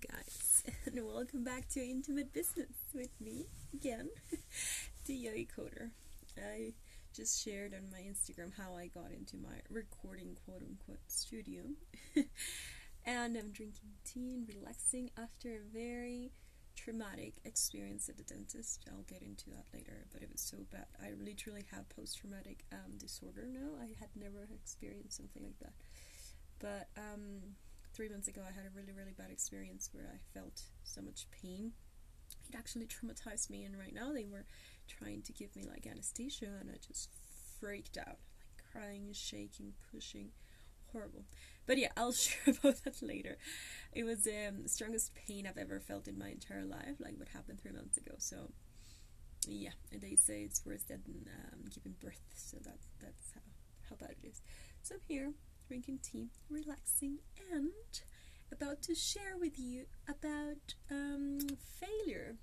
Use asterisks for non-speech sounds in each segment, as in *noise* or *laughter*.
Guys, *laughs* and welcome back to Intimate Business with me again, *laughs* the Yogi Coder. I just shared on my Instagram how I got into my recording quote unquote studio, *laughs* and I'm drinking tea and relaxing after a very traumatic experience at the dentist. I'll get into that later, but it was so bad. I literally have post traumatic um, disorder now. I had never experienced something like that, but um three months ago, I had a really, really bad experience where I felt so much pain. It actually traumatized me, and right now they were trying to give me like anesthesia, and I just freaked out, like crying, shaking, pushing, horrible. But yeah, I'll *laughs* share about that later. It was um, the strongest pain I've ever felt in my entire life, like what happened three months ago. So yeah, and they say it's worse than um, giving birth, so that that's how how bad it is. So here drinking tea, relaxing, and about to share with you about um, failure.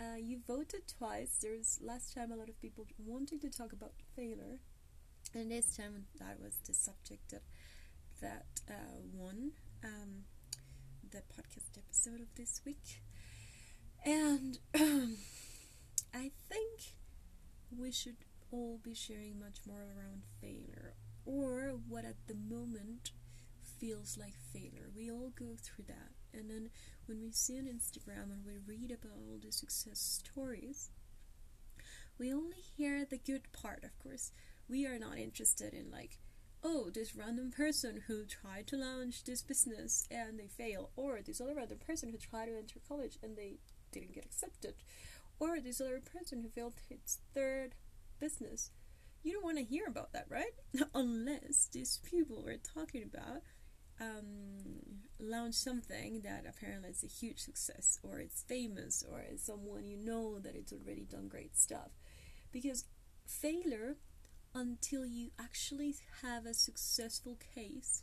Uh, you voted twice. There's last time a lot of people wanting to talk about failure, and this time that was the subject that that uh, won um, the podcast episode of this week. And um, I think we should all be sharing much more around failure or what at the moment feels like failure. We all go through that. And then when we see on Instagram and we read about all the success stories, we only hear the good part, of course. We are not interested in, like, oh, this random person who tried to launch this business and they fail, or this other random person who tried to enter college and they didn't get accepted, or this other person who failed his third business you don't want to hear about that, right? *laughs* Unless these people we're talking about um, launch something that apparently is a huge success, or it's famous, or it's someone you know that it's already done great stuff. Because failure, until you actually have a successful case,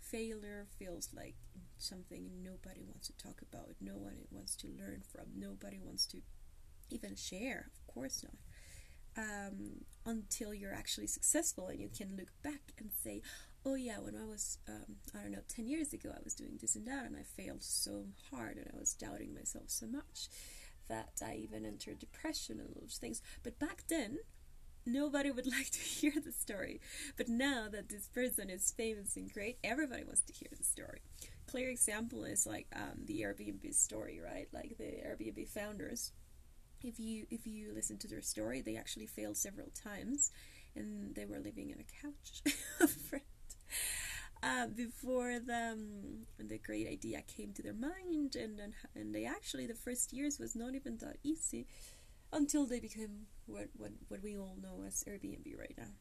failure feels like something nobody wants to talk about, no one wants to learn from, nobody wants to even share. Of course not um, until you're actually successful and you can look back and say, oh yeah, when I was, um, I don't know, 10 years ago, I was doing this and that and I failed so hard and I was doubting myself so much that I even entered depression and all those things. But back then, nobody would *laughs* like to hear the story. But now that this person is famous and great, everybody wants to hear the story. Clear example is like um, the Airbnb story, right? Like the Airbnb founders if you if you listen to their story, they actually failed several times, and they were living in a couch *laughs* uh, before the um, the great idea came to their mind, and, and and they actually the first years was not even that easy, until they became what what what we all know as Airbnb right now.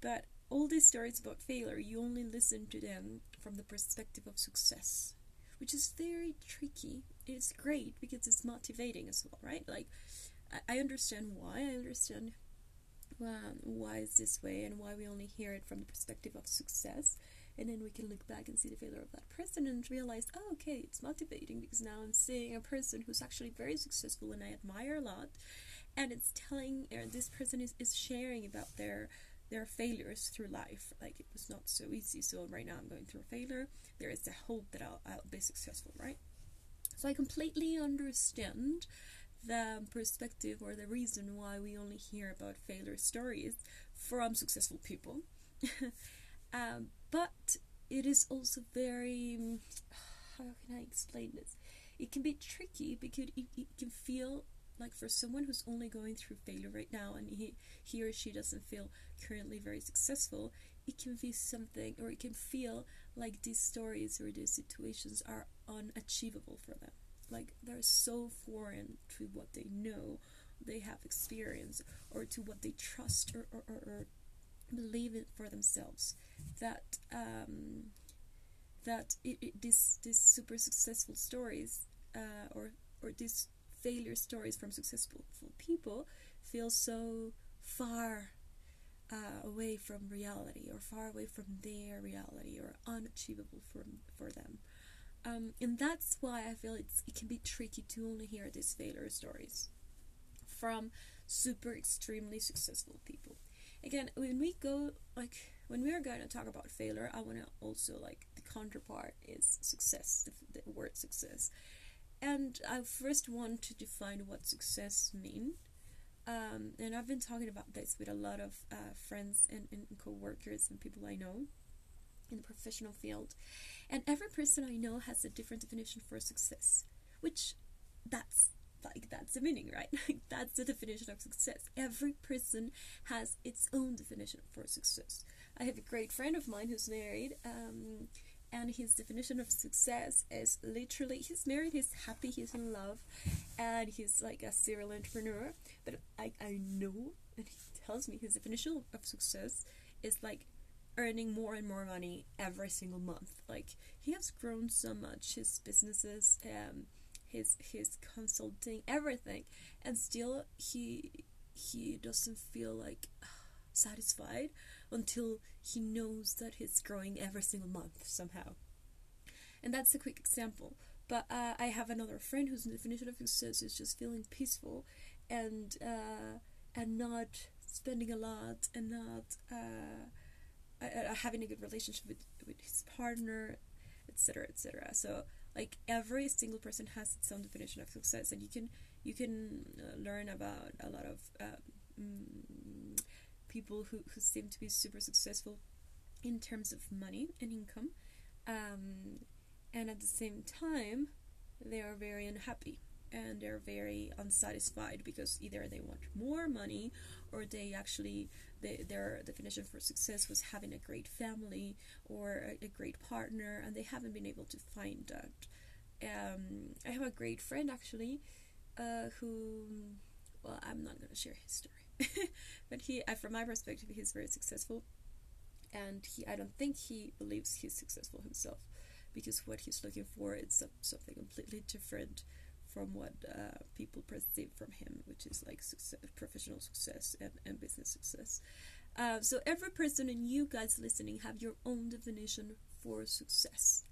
But all these stories about failure, you only listen to them from the perspective of success, which is very tricky. It's great because it's motivating as well, right? Like I understand why. I understand um, why it's this way and why we only hear it from the perspective of success. And then we can look back and see the failure of that person and realize, oh, okay, it's motivating because now I'm seeing a person who's actually very successful and I admire a lot. And it's telling, or this person is, is sharing about their their failures through life. Like it was not so easy. So right now I'm going through a failure. There is the hope that I'll, I'll be successful, right? So I completely understand the perspective or the reason why we only hear about failure stories from successful people. *laughs* um, but it is also very. How can I explain this? It can be tricky because it, it can feel like for someone who's only going through failure right now and he, he or she doesn't feel currently very successful, it can be something or it can feel like these stories or these situations are unachievable for them. Like they're so foreign to what they know they have experienced or to what they trust or, or, or, or believe it for themselves that um, that it, it, this this super successful stories uh, or or these failure stories from successful people feel so far uh, away from reality or far away from their reality or unachievable for for them um, and that's why I feel it's, it can be tricky to only hear these failure stories from super extremely successful people. Again, when we go like when we are going to talk about failure, I want to also like the counterpart is success, the, the word success. And I first want to define what success mean. Um, and I've been talking about this with a lot of uh, friends and, and co-workers and people I know in the professional field. And every person I know has a different definition for success, which that's like that's the meaning, right? *laughs* Like that's the definition of success. Every person has its own definition for success. I have a great friend of mine who's married, um, and his definition of success is literally he's married, he's happy, he's in love, and he's like a serial entrepreneur. But I, I know, and he tells me his definition of success is like earning more and more money every single month. Like he has grown so much, his businesses, um, his his consulting, everything, and still he he doesn't feel like *sighs* satisfied until he knows that he's growing every single month somehow. And that's a quick example. But uh, I have another friend whose definition of success is just feeling peaceful and uh, and not spending a lot and not uh, having a good relationship with, with his partner, etc., etc. So like every single person has its own definition of success, and you can you can uh, learn about a lot of um, people who, who seem to be super successful in terms of money and income um, and at the same time they are very unhappy and they're very unsatisfied because either they want more money or they actually they, their definition for success was having a great family or a, a great partner and they haven't been able to find that. Um, i have a great friend actually uh, who well i'm not going to share his story *laughs* but he, uh, from my perspective, he's very successful, and he, I don't think he believes he's successful himself, because what he's looking for is something completely different from what uh, people perceive from him, which is like success, professional success and, and business success. Uh, so every person and you guys listening have your own definition for success.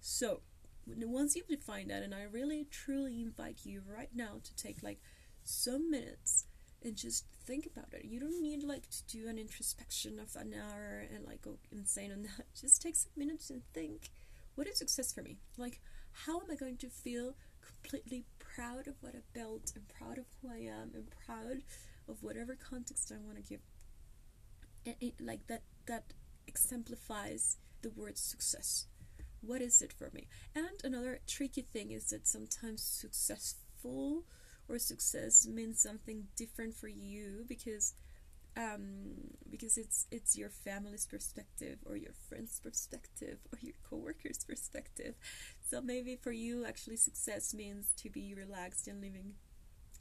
So once you've defined that, and I really truly invite you right now to take like some minutes and just think about it. You don't need like to do an introspection of an hour and like go insane on that. *laughs* Just take some minutes and think, what is success for me? Like, how am I going to feel completely proud of what I built and proud of who I am and proud of whatever context I want to give? And it, like that that exemplifies the word success. What is it for me? And another tricky thing is that sometimes successful or success means something different for you because um, because it's it's your family's perspective or your friend's perspective or your coworker's perspective. So maybe for you, actually, success means to be relaxed and living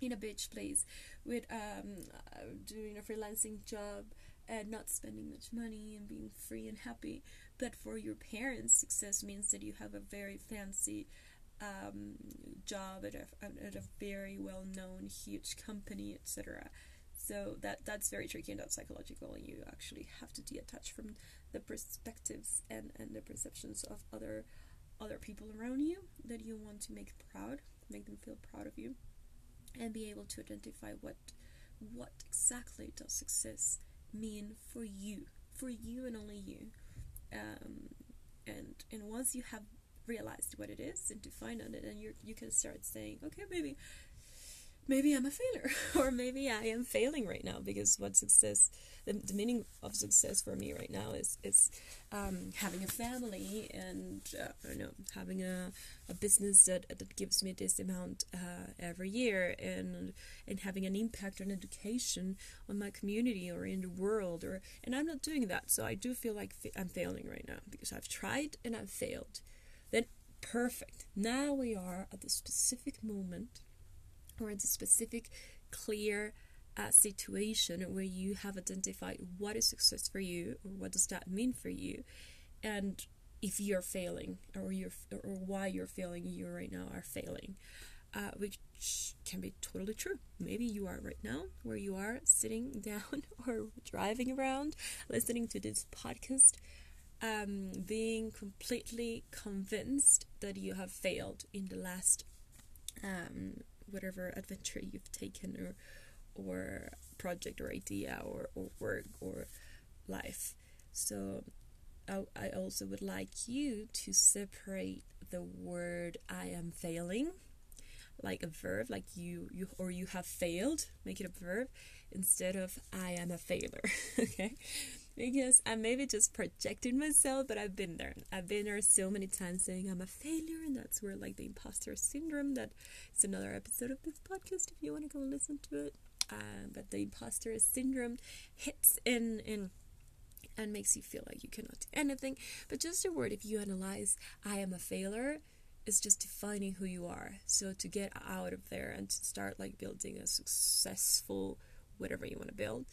in a beach place with um, uh, doing a freelancing job and not spending much money and being free and happy. But for your parents, success means that you have a very fancy um, job at a, at a very well known huge company, etc. So that that's very tricky and that's psychological, and you actually have to detach from the perspectives and, and the perceptions of other other people around you that you want to make proud, make them feel proud of you, and be able to identify what what exactly does success mean for you, for you and only you. Um, and and once you have realized what it is and defined on it and you you can start saying okay maybe maybe I'm a failure *laughs* or maybe I am failing right now because what success the, the meaning of success for me right now is is um, having a family and uh, I don't know having a, a business that that gives me this amount uh, every year and and having an impact on education on my community or in the world or and I'm not doing that so I do feel like I'm failing right now because I've tried and I've failed then perfect. Now we are at the specific moment or at the specific clear uh, situation where you have identified what is success for you or what does that mean for you and if you're failing or you're or why you're failing you right now are failing uh, which can be totally true maybe you are right now where you are sitting *laughs* down or driving around listening to this podcast um, being completely convinced that you have failed in the last um, whatever adventure you've taken or or project or idea or, or work or life. So I, I also would like you to separate the word I am failing like a verb like you you or you have failed make it a verb instead of I am a failure *laughs* okay because I maybe just projecting myself, but I've been there. I've been there so many times saying I'm a failure, and that's where like the imposter syndrome. That it's another episode of this podcast if you want to go listen to it. Uh, but the imposter syndrome hits in in and makes you feel like you cannot do anything. But just a word, if you analyze, I am a failure, It's just defining who you are. So to get out of there and to start like building a successful whatever you want to build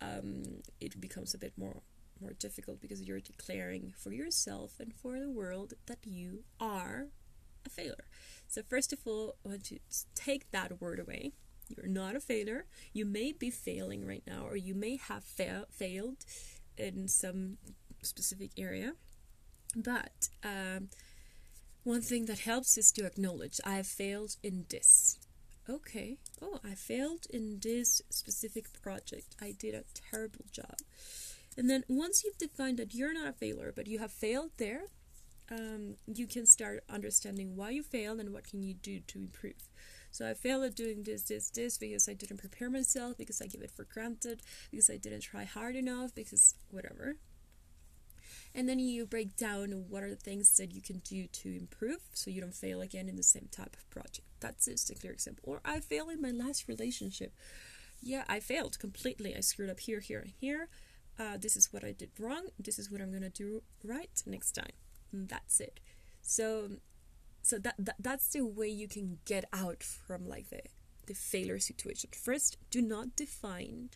um, it becomes a bit more more difficult because you're declaring for yourself and for the world that you are a failure. So first of all, I want to take that word away. You're not a failure. You may be failing right now, or you may have fa- failed in some specific area. But um, one thing that helps is to acknowledge I have failed in this okay, oh, I failed in this specific project. I did a terrible job. And then once you've defined that you're not a failure, but you have failed there, um, you can start understanding why you failed and what can you do to improve. So I failed at doing this, this, this because I didn't prepare myself, because I give it for granted, because I didn't try hard enough, because whatever and then you break down what are the things that you can do to improve so you don't fail again in the same type of project that's just a clear example. Or i failed in my last relationship. Yeah i failed completely. I screwed up here here and here. Uh, this is what i did wrong. This is what i'm gonna do right next time. And that's it. So so that, that that's the way you can get out from like the the failure situation. First do not define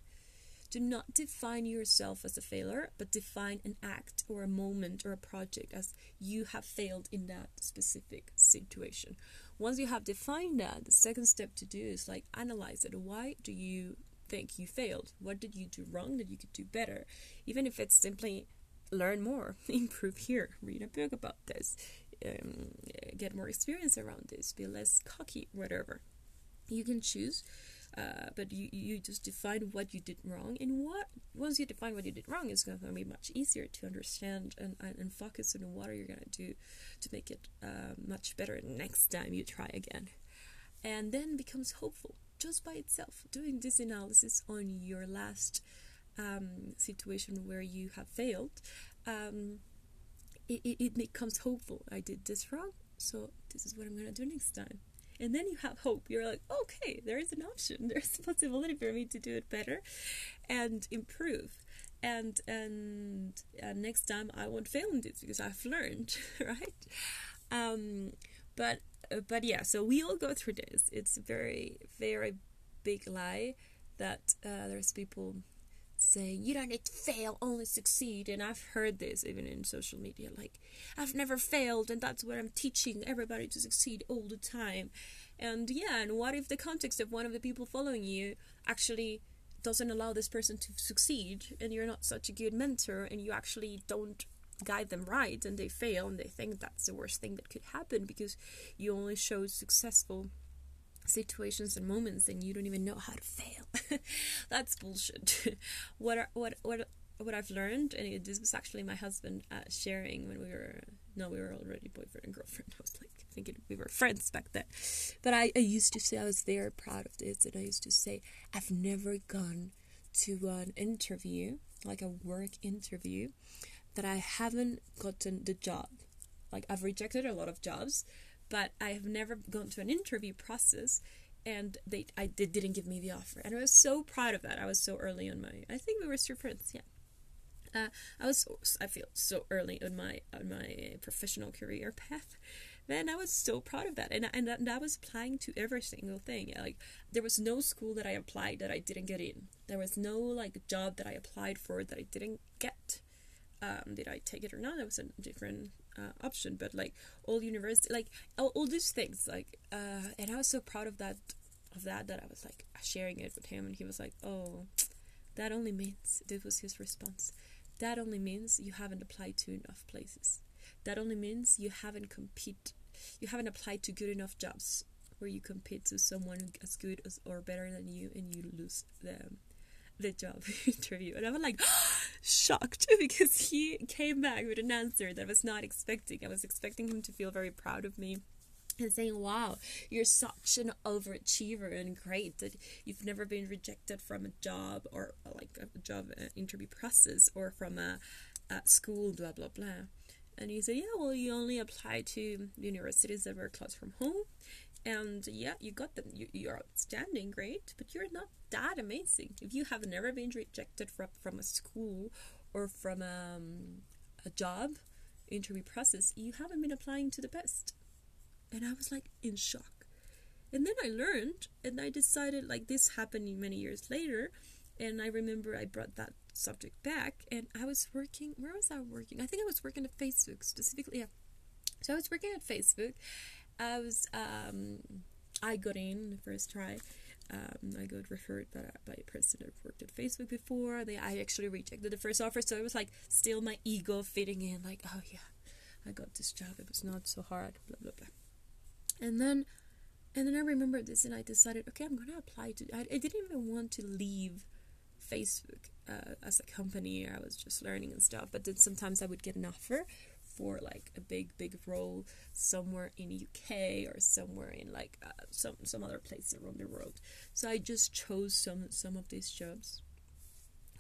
do not define yourself as a failure, but define an act or a moment or a project as you have failed in that specific situation. Once you have defined that, the second step to do is like analyze it. Why do you think you failed? What did you do wrong that you could do better? Even if it's simply learn more, *laughs* improve here, read a book about this, um, get more experience around this, be less cocky, whatever. You can choose uh, but you, you just define what you did wrong and what once you define what you did wrong it's going to be much easier to understand and, and, and focus on what are you going to do to make it uh, much better next time you try again. And then becomes hopeful just by itself doing this analysis on your last um, situation where you have failed um, it, it, it becomes hopeful. I did this wrong so this is what i'm going to do next time and then you have hope. You're like okay there's an option. *laughs* There's a possibility for me to do it better and improve. And and uh, next time i won't fail in this because i've learned *laughs* right? Um, but uh, but yeah so we all go through this. It's a very very big lie that uh, there's people saying you don't need to fail only succeed. And i've heard this even in social media like i've never failed and that's what i'm teaching everybody to succeed all the time. And yeah and what if the context of one of the people following you actually doesn't allow this person to succeed and you're not such a good mentor and you actually don't guide them right and they fail and they think that's the worst thing that could happen because you only show successful situations and moments and you don't even know how to fail. *laughs* That's bullshit. *laughs* what what what what I've learned, and it, this was actually my husband uh, sharing when we were no, we were already boyfriend and girlfriend. *laughs* I was like thinking we were friends back then. But I, I used to say I was very proud of this, and I used to say I've never gone to an interview, like a work interview, that I haven't gotten the job. Like I've rejected a lot of jobs, but I have never gone to an interview process and they I they didn't give me the offer. And I was so proud of that. I was so early on my I think we were still friends yeah. Uh, I was I feel so early on my on my professional career path. Then I was so proud of that. And and and I was applying to every single thing. Like there was no school that I applied that I didn't get in. There was no like job that I applied for that I didn't get um, did I take it or not. That was a different uh, option but like all university like all, all these things like uh, and i was so proud of that of that that i was like sharing it with him and he was like oh that only means this was his response that only means you haven't applied to enough places. That only means you haven't compete you haven't applied to good enough jobs where you compete to someone as good as or better than you and you lose them *laughs* the job interview, and I was like *gasps* shocked *laughs* because he came back with an answer that I was not expecting. I was expecting him to feel very proud of me and saying, Wow, you're such an overachiever and great that you've never been rejected from a job or like a job uh, interview process or from a, a school, blah, blah, blah. And he said, Yeah, well, you only apply to universities that were close from home. And yeah, you got them. You, you're outstanding, great, but you're not that amazing. If you have never been rejected from, from a school or from um, a job interview process, you haven't been applying to the best and I was like in shock. And then I learned, and I decided like this happened many years later, and I remember I brought that subject back, and I was working. Where was I working? I think I was working at Facebook specifically. Yeah. So I was working at Facebook. I was um, I got in the first try. Um, I got referred by, by a person that worked at Facebook before. They I actually rejected the first offer, so it was like still my ego fitting in, like oh yeah, I got this job. It was not so hard. Blah blah blah. And then and then I remembered this and I decided, okay, I'm gonna apply to I, I didn't even want to leave Facebook uh, as a company. I was just learning and stuff. But then sometimes I would get an offer for like a big big role somewhere in UK or somewhere in like uh, some some other place around the world. So I just chose some some of these jobs,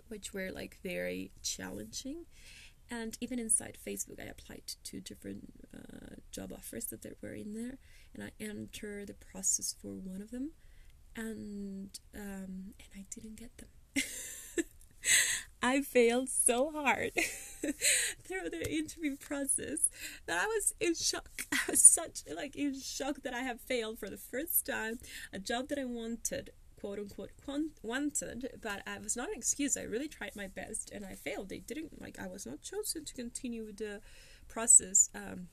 which were like very challenging and even inside Facebook, I applied to different uh, job offers that there were in there, and I entered the process for one of them, and um, and I didn't get them. *laughs* I failed so hard *laughs* through the interview process that I was in shock. *laughs* I was such like in shock that I have failed for the first time a job that I wanted quote unquote wanted, but it was not an excuse. I really tried my best and I failed. They didn't like I was not chosen to continue the process. Um,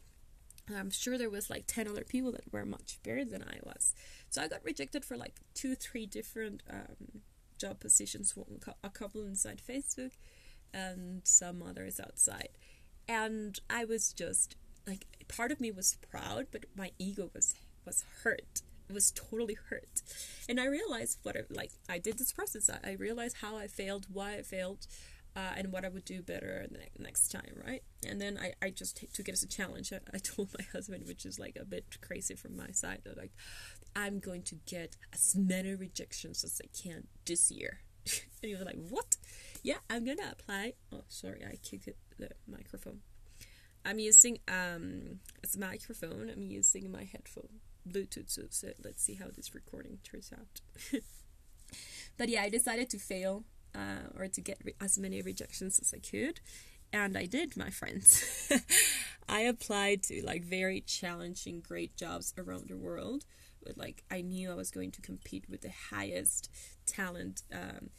I'm sure there was like 10 other people that were much better than I was. So I got rejected for like two, three different um, job positions, for a couple inside Facebook and some others outside. And I was just like, part of me was proud, but my ego was was hurt was totally hurt. And I realized what I, like I did this process. I, I realized how I failed, why I failed, uh, and what I would do better the next time, right? And then I, I just t- took it as a challenge. I, I told my *laughs* husband, which is like a bit crazy from my side, like I'm going to get as many rejections as I can this year. *laughs* and he was like, "What? Yeah, I'm gonna apply." Oh, sorry, I kicked the microphone. I'm using um as a microphone. I'm using my headphone Bluetooth, so, so let's see how this recording turns out. *laughs* but yeah, I decided to fail uh, or to get re- as many rejections as I could. And I did, my friends. *laughs* I applied to like very challenging, great jobs around the world. Like, I knew I was going to compete with the highest talent, um,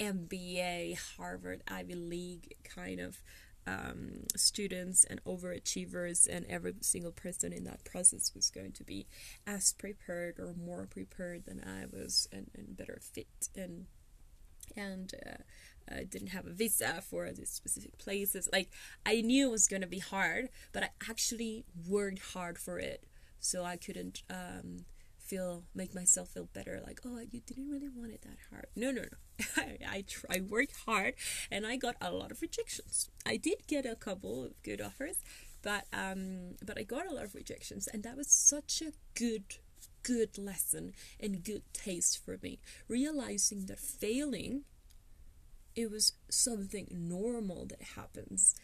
MBA, Harvard, Ivy League kind of um, students and overachievers, and every single person in that process was going to be as prepared or more prepared than I was, and, and better fit and and uh, I didn't have a visa for these specific places. Like I knew it was gonna be hard, but I actually worked hard for it, so I couldn't um, feel make myself feel better like oh you didn't really want it that hard. No no no. *laughs* I, I, I worked hard and I got a lot of rejections. I did get a couple of good offers but um but I got a lot of rejections and that was such a good good lesson and good taste for me. Realizing that failing it was something normal that happens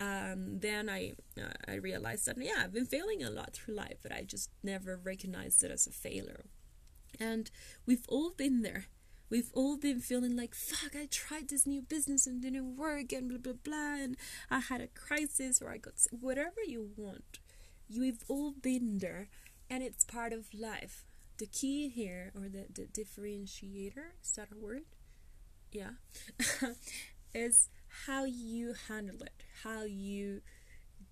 um, then I uh, I realized that yeah I've been failing a lot through life, but I just never recognized it as a failure. And we've all been there. We've all been feeling like fuck. I tried this new business and didn't work, and blah blah blah. And I had a crisis, or I got whatever you want. You've all been there, and it's part of life. The key here, or the the differentiator, is that a word? Yeah, *laughs* is how you handle it, how you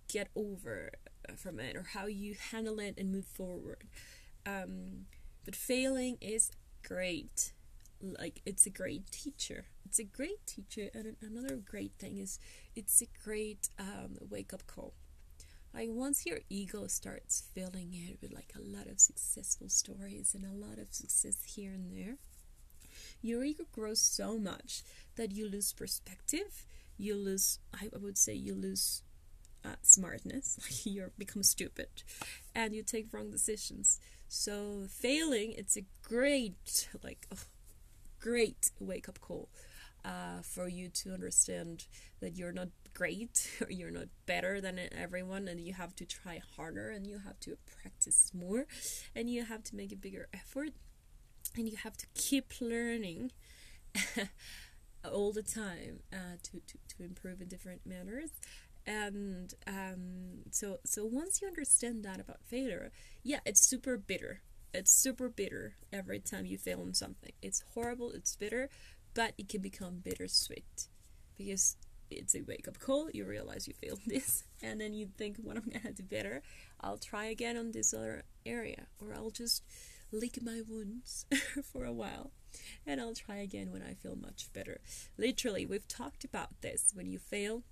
get over from it, or how you handle it and move forward. Um, but failing is great. Like, it's a great teacher. It's a great teacher. And another great thing is it's a great um, wake up call. Like, once your ego starts filling it with like a lot of successful stories and a lot of success here and there, your ego grows so much that you lose perspective. You lose, I would say, you lose uh, smartness. *laughs* Like you become stupid, and you take wrong decisions. So failing, it's a great, like, oh, great wake up call uh, for you to understand that you're not great *laughs* or you're not better than everyone and you have to try harder and you have to practice more and you have to make a bigger effort and you have to keep learning *laughs* all the time uh, to, to, to improve in different manners and um, so so once you understand that about failure yeah it's super bitter it's super bitter every time you fail in something it's horrible it's bitter but it can become bittersweet because it's a wake up call. You realize you failed *laughs* this, and then you think, "What am I gonna do better? I'll try again on this other area, or I'll just lick my wounds *laughs* for a while, and I'll try again when I feel much better." Literally, we've talked about this. When you fail,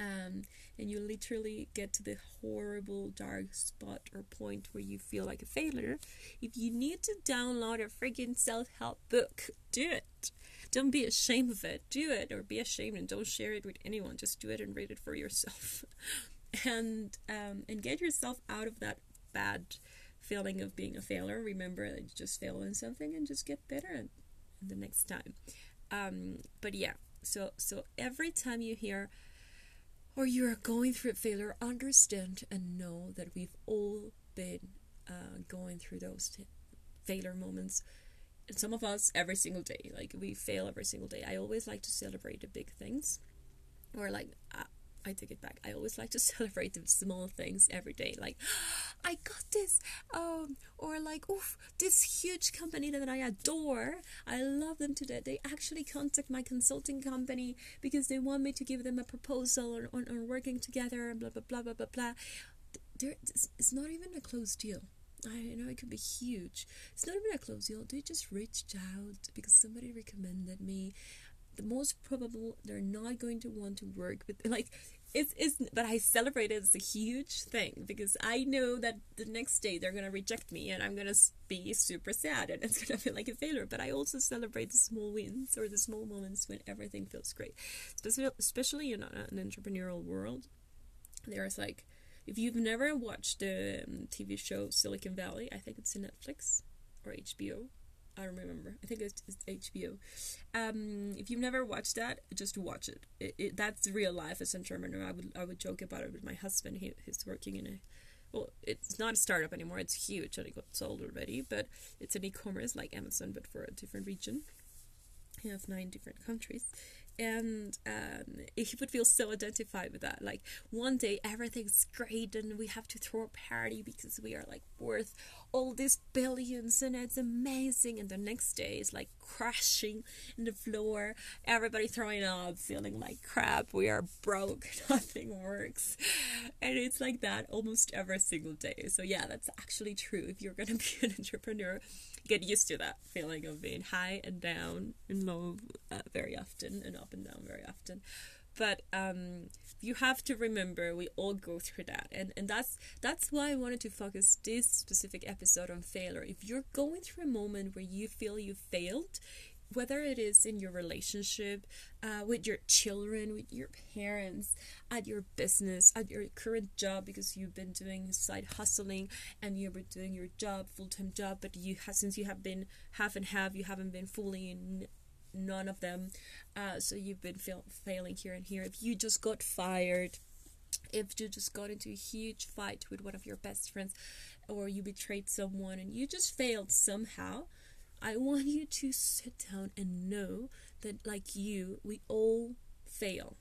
um, and you literally get to the horrible dark spot or point where you feel like a failure, if you need to download a freaking self help book, do it. Don't be ashamed of it. Do it, or be ashamed and don't share it with anyone. Just do it and read it for yourself, *laughs* and um, and get yourself out of that bad feeling of being a failure. Remember you just fail in something and just get better the next time. Um, but yeah, so so every time you hear or you're going through a failure, understand and know that we've all been uh, going through those t- failure moments. And some of us every single day, like we fail every single day. I always like to celebrate the big things, or like uh, I take it back. I always like to *laughs* celebrate the small things every day, like I got this, um, or like oof, this huge company that I adore. I love them to death. They actually contact my consulting company because they want me to give them a proposal on, on, on working together and blah blah blah blah blah blah. There, it's not even a closed deal. I know it could be huge. It's not even a closed deal. They just reached out because somebody recommended me the most probable they're not going to want to work with *laughs* like it's, it's but I celebrate it as a huge thing because I know that the next day they're gonna reject me and I'm gonna be super sad and *laughs* it's gonna feel like a failure. But I also celebrate the small wins or the small moments when everything feels great, especially in an entrepreneurial world. There's like if you've never watched the um, TV show Silicon Valley, I think it's in Netflix or HBO. I don't remember. I think it's, it's HBO. Um, if you've never watched that, just watch it. It, it. That's real life as entrepreneur. I would I would joke about it with my husband. He, he's working in a well, it's not a startup anymore. It's huge and it got sold already. But it's an e-commerce like Amazon, but for a different region. We have nine different countries, and um, he would feel so identified with that. Like one day everything's great and we have to throw a party because we are like worth all these billions and it's amazing, and the next day is like crashing in the floor, everybody throwing up, feeling like crap. We are broke, *laughs* nothing works, and it's like that almost every single day. So yeah, that's actually true. If you're gonna *laughs* be an entrepreneur get used to that feeling of being high and down and low uh, very often and up and down very often but um, you have to remember we all go through that. And, and that's that's why i wanted to focus this specific episode on failure. If you're going through a moment where you feel you failed whether it is in your relationship uh, with your children, with your parents, at your business, at your current job, because you've been doing side hustling and you were doing your job, full time job, but you have, since you have been half and half, you haven't been fully in none of them. Uh, so you've been fail- failing here and here. If you just got fired, if you just got into a huge fight with one of your best friends, or you betrayed someone and you just failed somehow I want you to sit down and know that, like you, we all fail.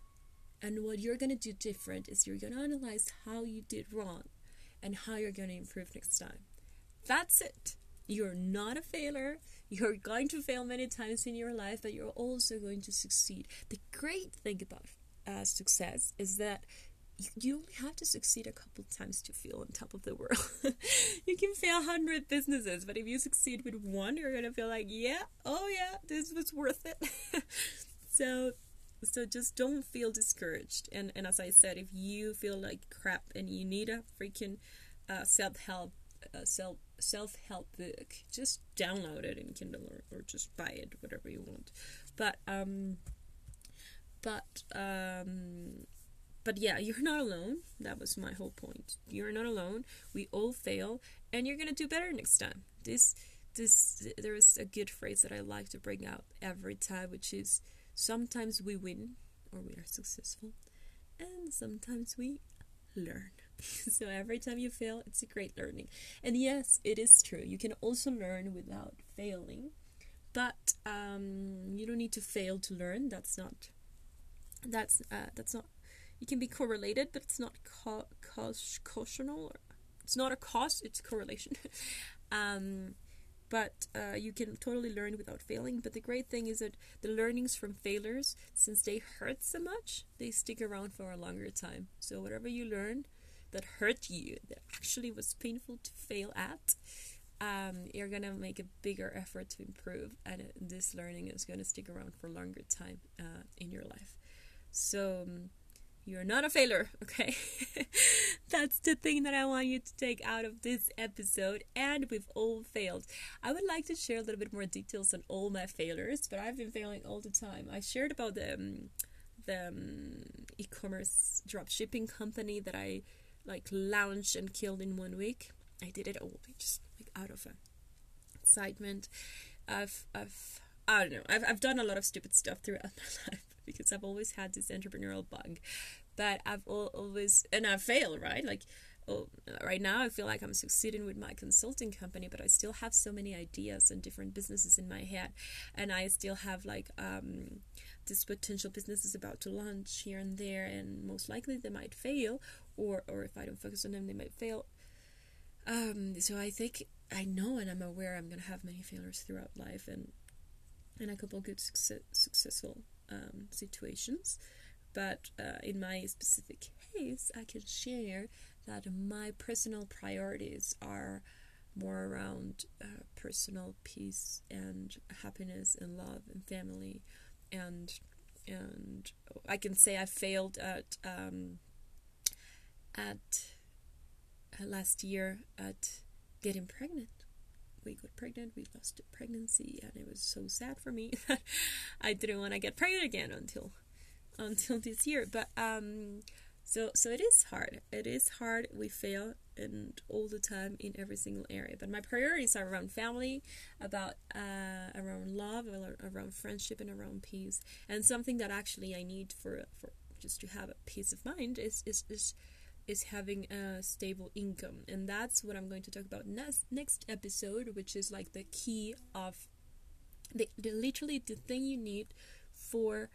And what you're going to do different is you're going to analyze how you did wrong and how you're going to improve next time. That's it. You're not a failure. You're going to fail many times in your life, but you're also going to succeed. The great thing about uh, success is that you only have to succeed a couple times to feel on top of the world. *laughs* you can fail 100 businesses, but if you succeed with one, you're going to feel like, yeah, oh yeah, this was worth it. *laughs* so so just don't feel discouraged. And and as I said, if you feel like crap and you need a freaking uh, self-help uh, self self help book. Just download it in Kindle or, or just buy it, whatever you want. But um, but um, but yeah, you're not alone. That was my whole point. You're not alone. We all fail, and you're gonna do better next time. This this there is a good phrase that I like to bring out every time, which is sometimes we win or we are successful, and sometimes we learn. *laughs* so every time you fail, it's a great learning. And yes, it is true. You can also learn without failing, but um, you don't need to fail to learn. That's not. That's uh, that's not. You can be correlated, but it's not co-. It's not a cause. It's correlation. *laughs* um, but uh, you can totally learn without failing. But the great thing is that the learnings from failures, since they hurt so much, they stick around for a longer time. So whatever you learn that hurt you, that actually was painful to fail at, um, you're gonna make a bigger effort to improve, and this learning is gonna stick around for longer time uh, in your life. So. Um, you're not a failure, *laughs* okay? *laughs* That's the thing that I want you to take out of this episode, and we've all failed. I would like to share a little bit more details on all my failures, but I've been failing all the time. I shared about the um, the um, e-commerce drop shipping company that I like launched and killed in one week. I did it all just like out of excitement. I've I've I don't know. I've I've done a lot of stupid stuff throughout *laughs* my life because I've always had this entrepreneurial bug. But I've always, and I fail, right? Like, oh, right now I feel like I'm succeeding with my consulting company, but I still have so many ideas and different businesses in my head. And I still have like, um, this potential business is about to launch here and there, and most likely they might fail, or, or if I don't focus on them, they might fail. Um, so I think I know and I'm aware I'm going to have many failures throughout life and and a couple good success, successful um, situations. But uh, in my specific case, I can share that my personal priorities are more around uh, personal peace and happiness and love and family and and I can say I failed at um, at uh, last year at getting pregnant we got pregnant, we lost pregnancy, and it was so sad for me *laughs* that I didn't want to get pregnant again until until this year. But um, so so it is hard. It is hard. We fail and all the time in every single area. But my priorities are around family, about uh, around love, around friendship, and around peace. And something that actually I need for for just to have a peace of mind is is is is having a stable income. And that's what i'm going to talk about next next episode which is like the key of the, the literally the thing you need for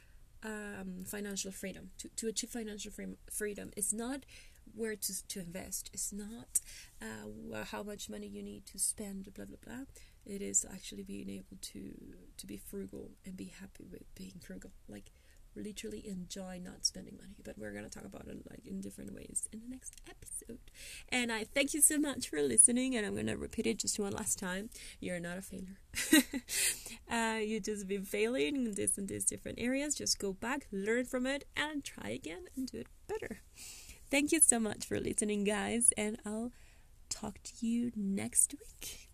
um, financial freedom to, to achieve financial free- freedom. Is not where to, to invest. It's not uh, how much money you need to spend blah blah blah. It is actually being able to to be frugal and be happy with being frugal. Like literally enjoy not spending money but we're to talk about it like in different ways in the next episode. And i thank you so much for listening and i'm to repeat it just one last time. You're not a failure. *laughs* Uh, you just been failing in this and these different areas. Just go back learn from it and try again and do it better. Thank you so much for listening guys and i'll talk to you next week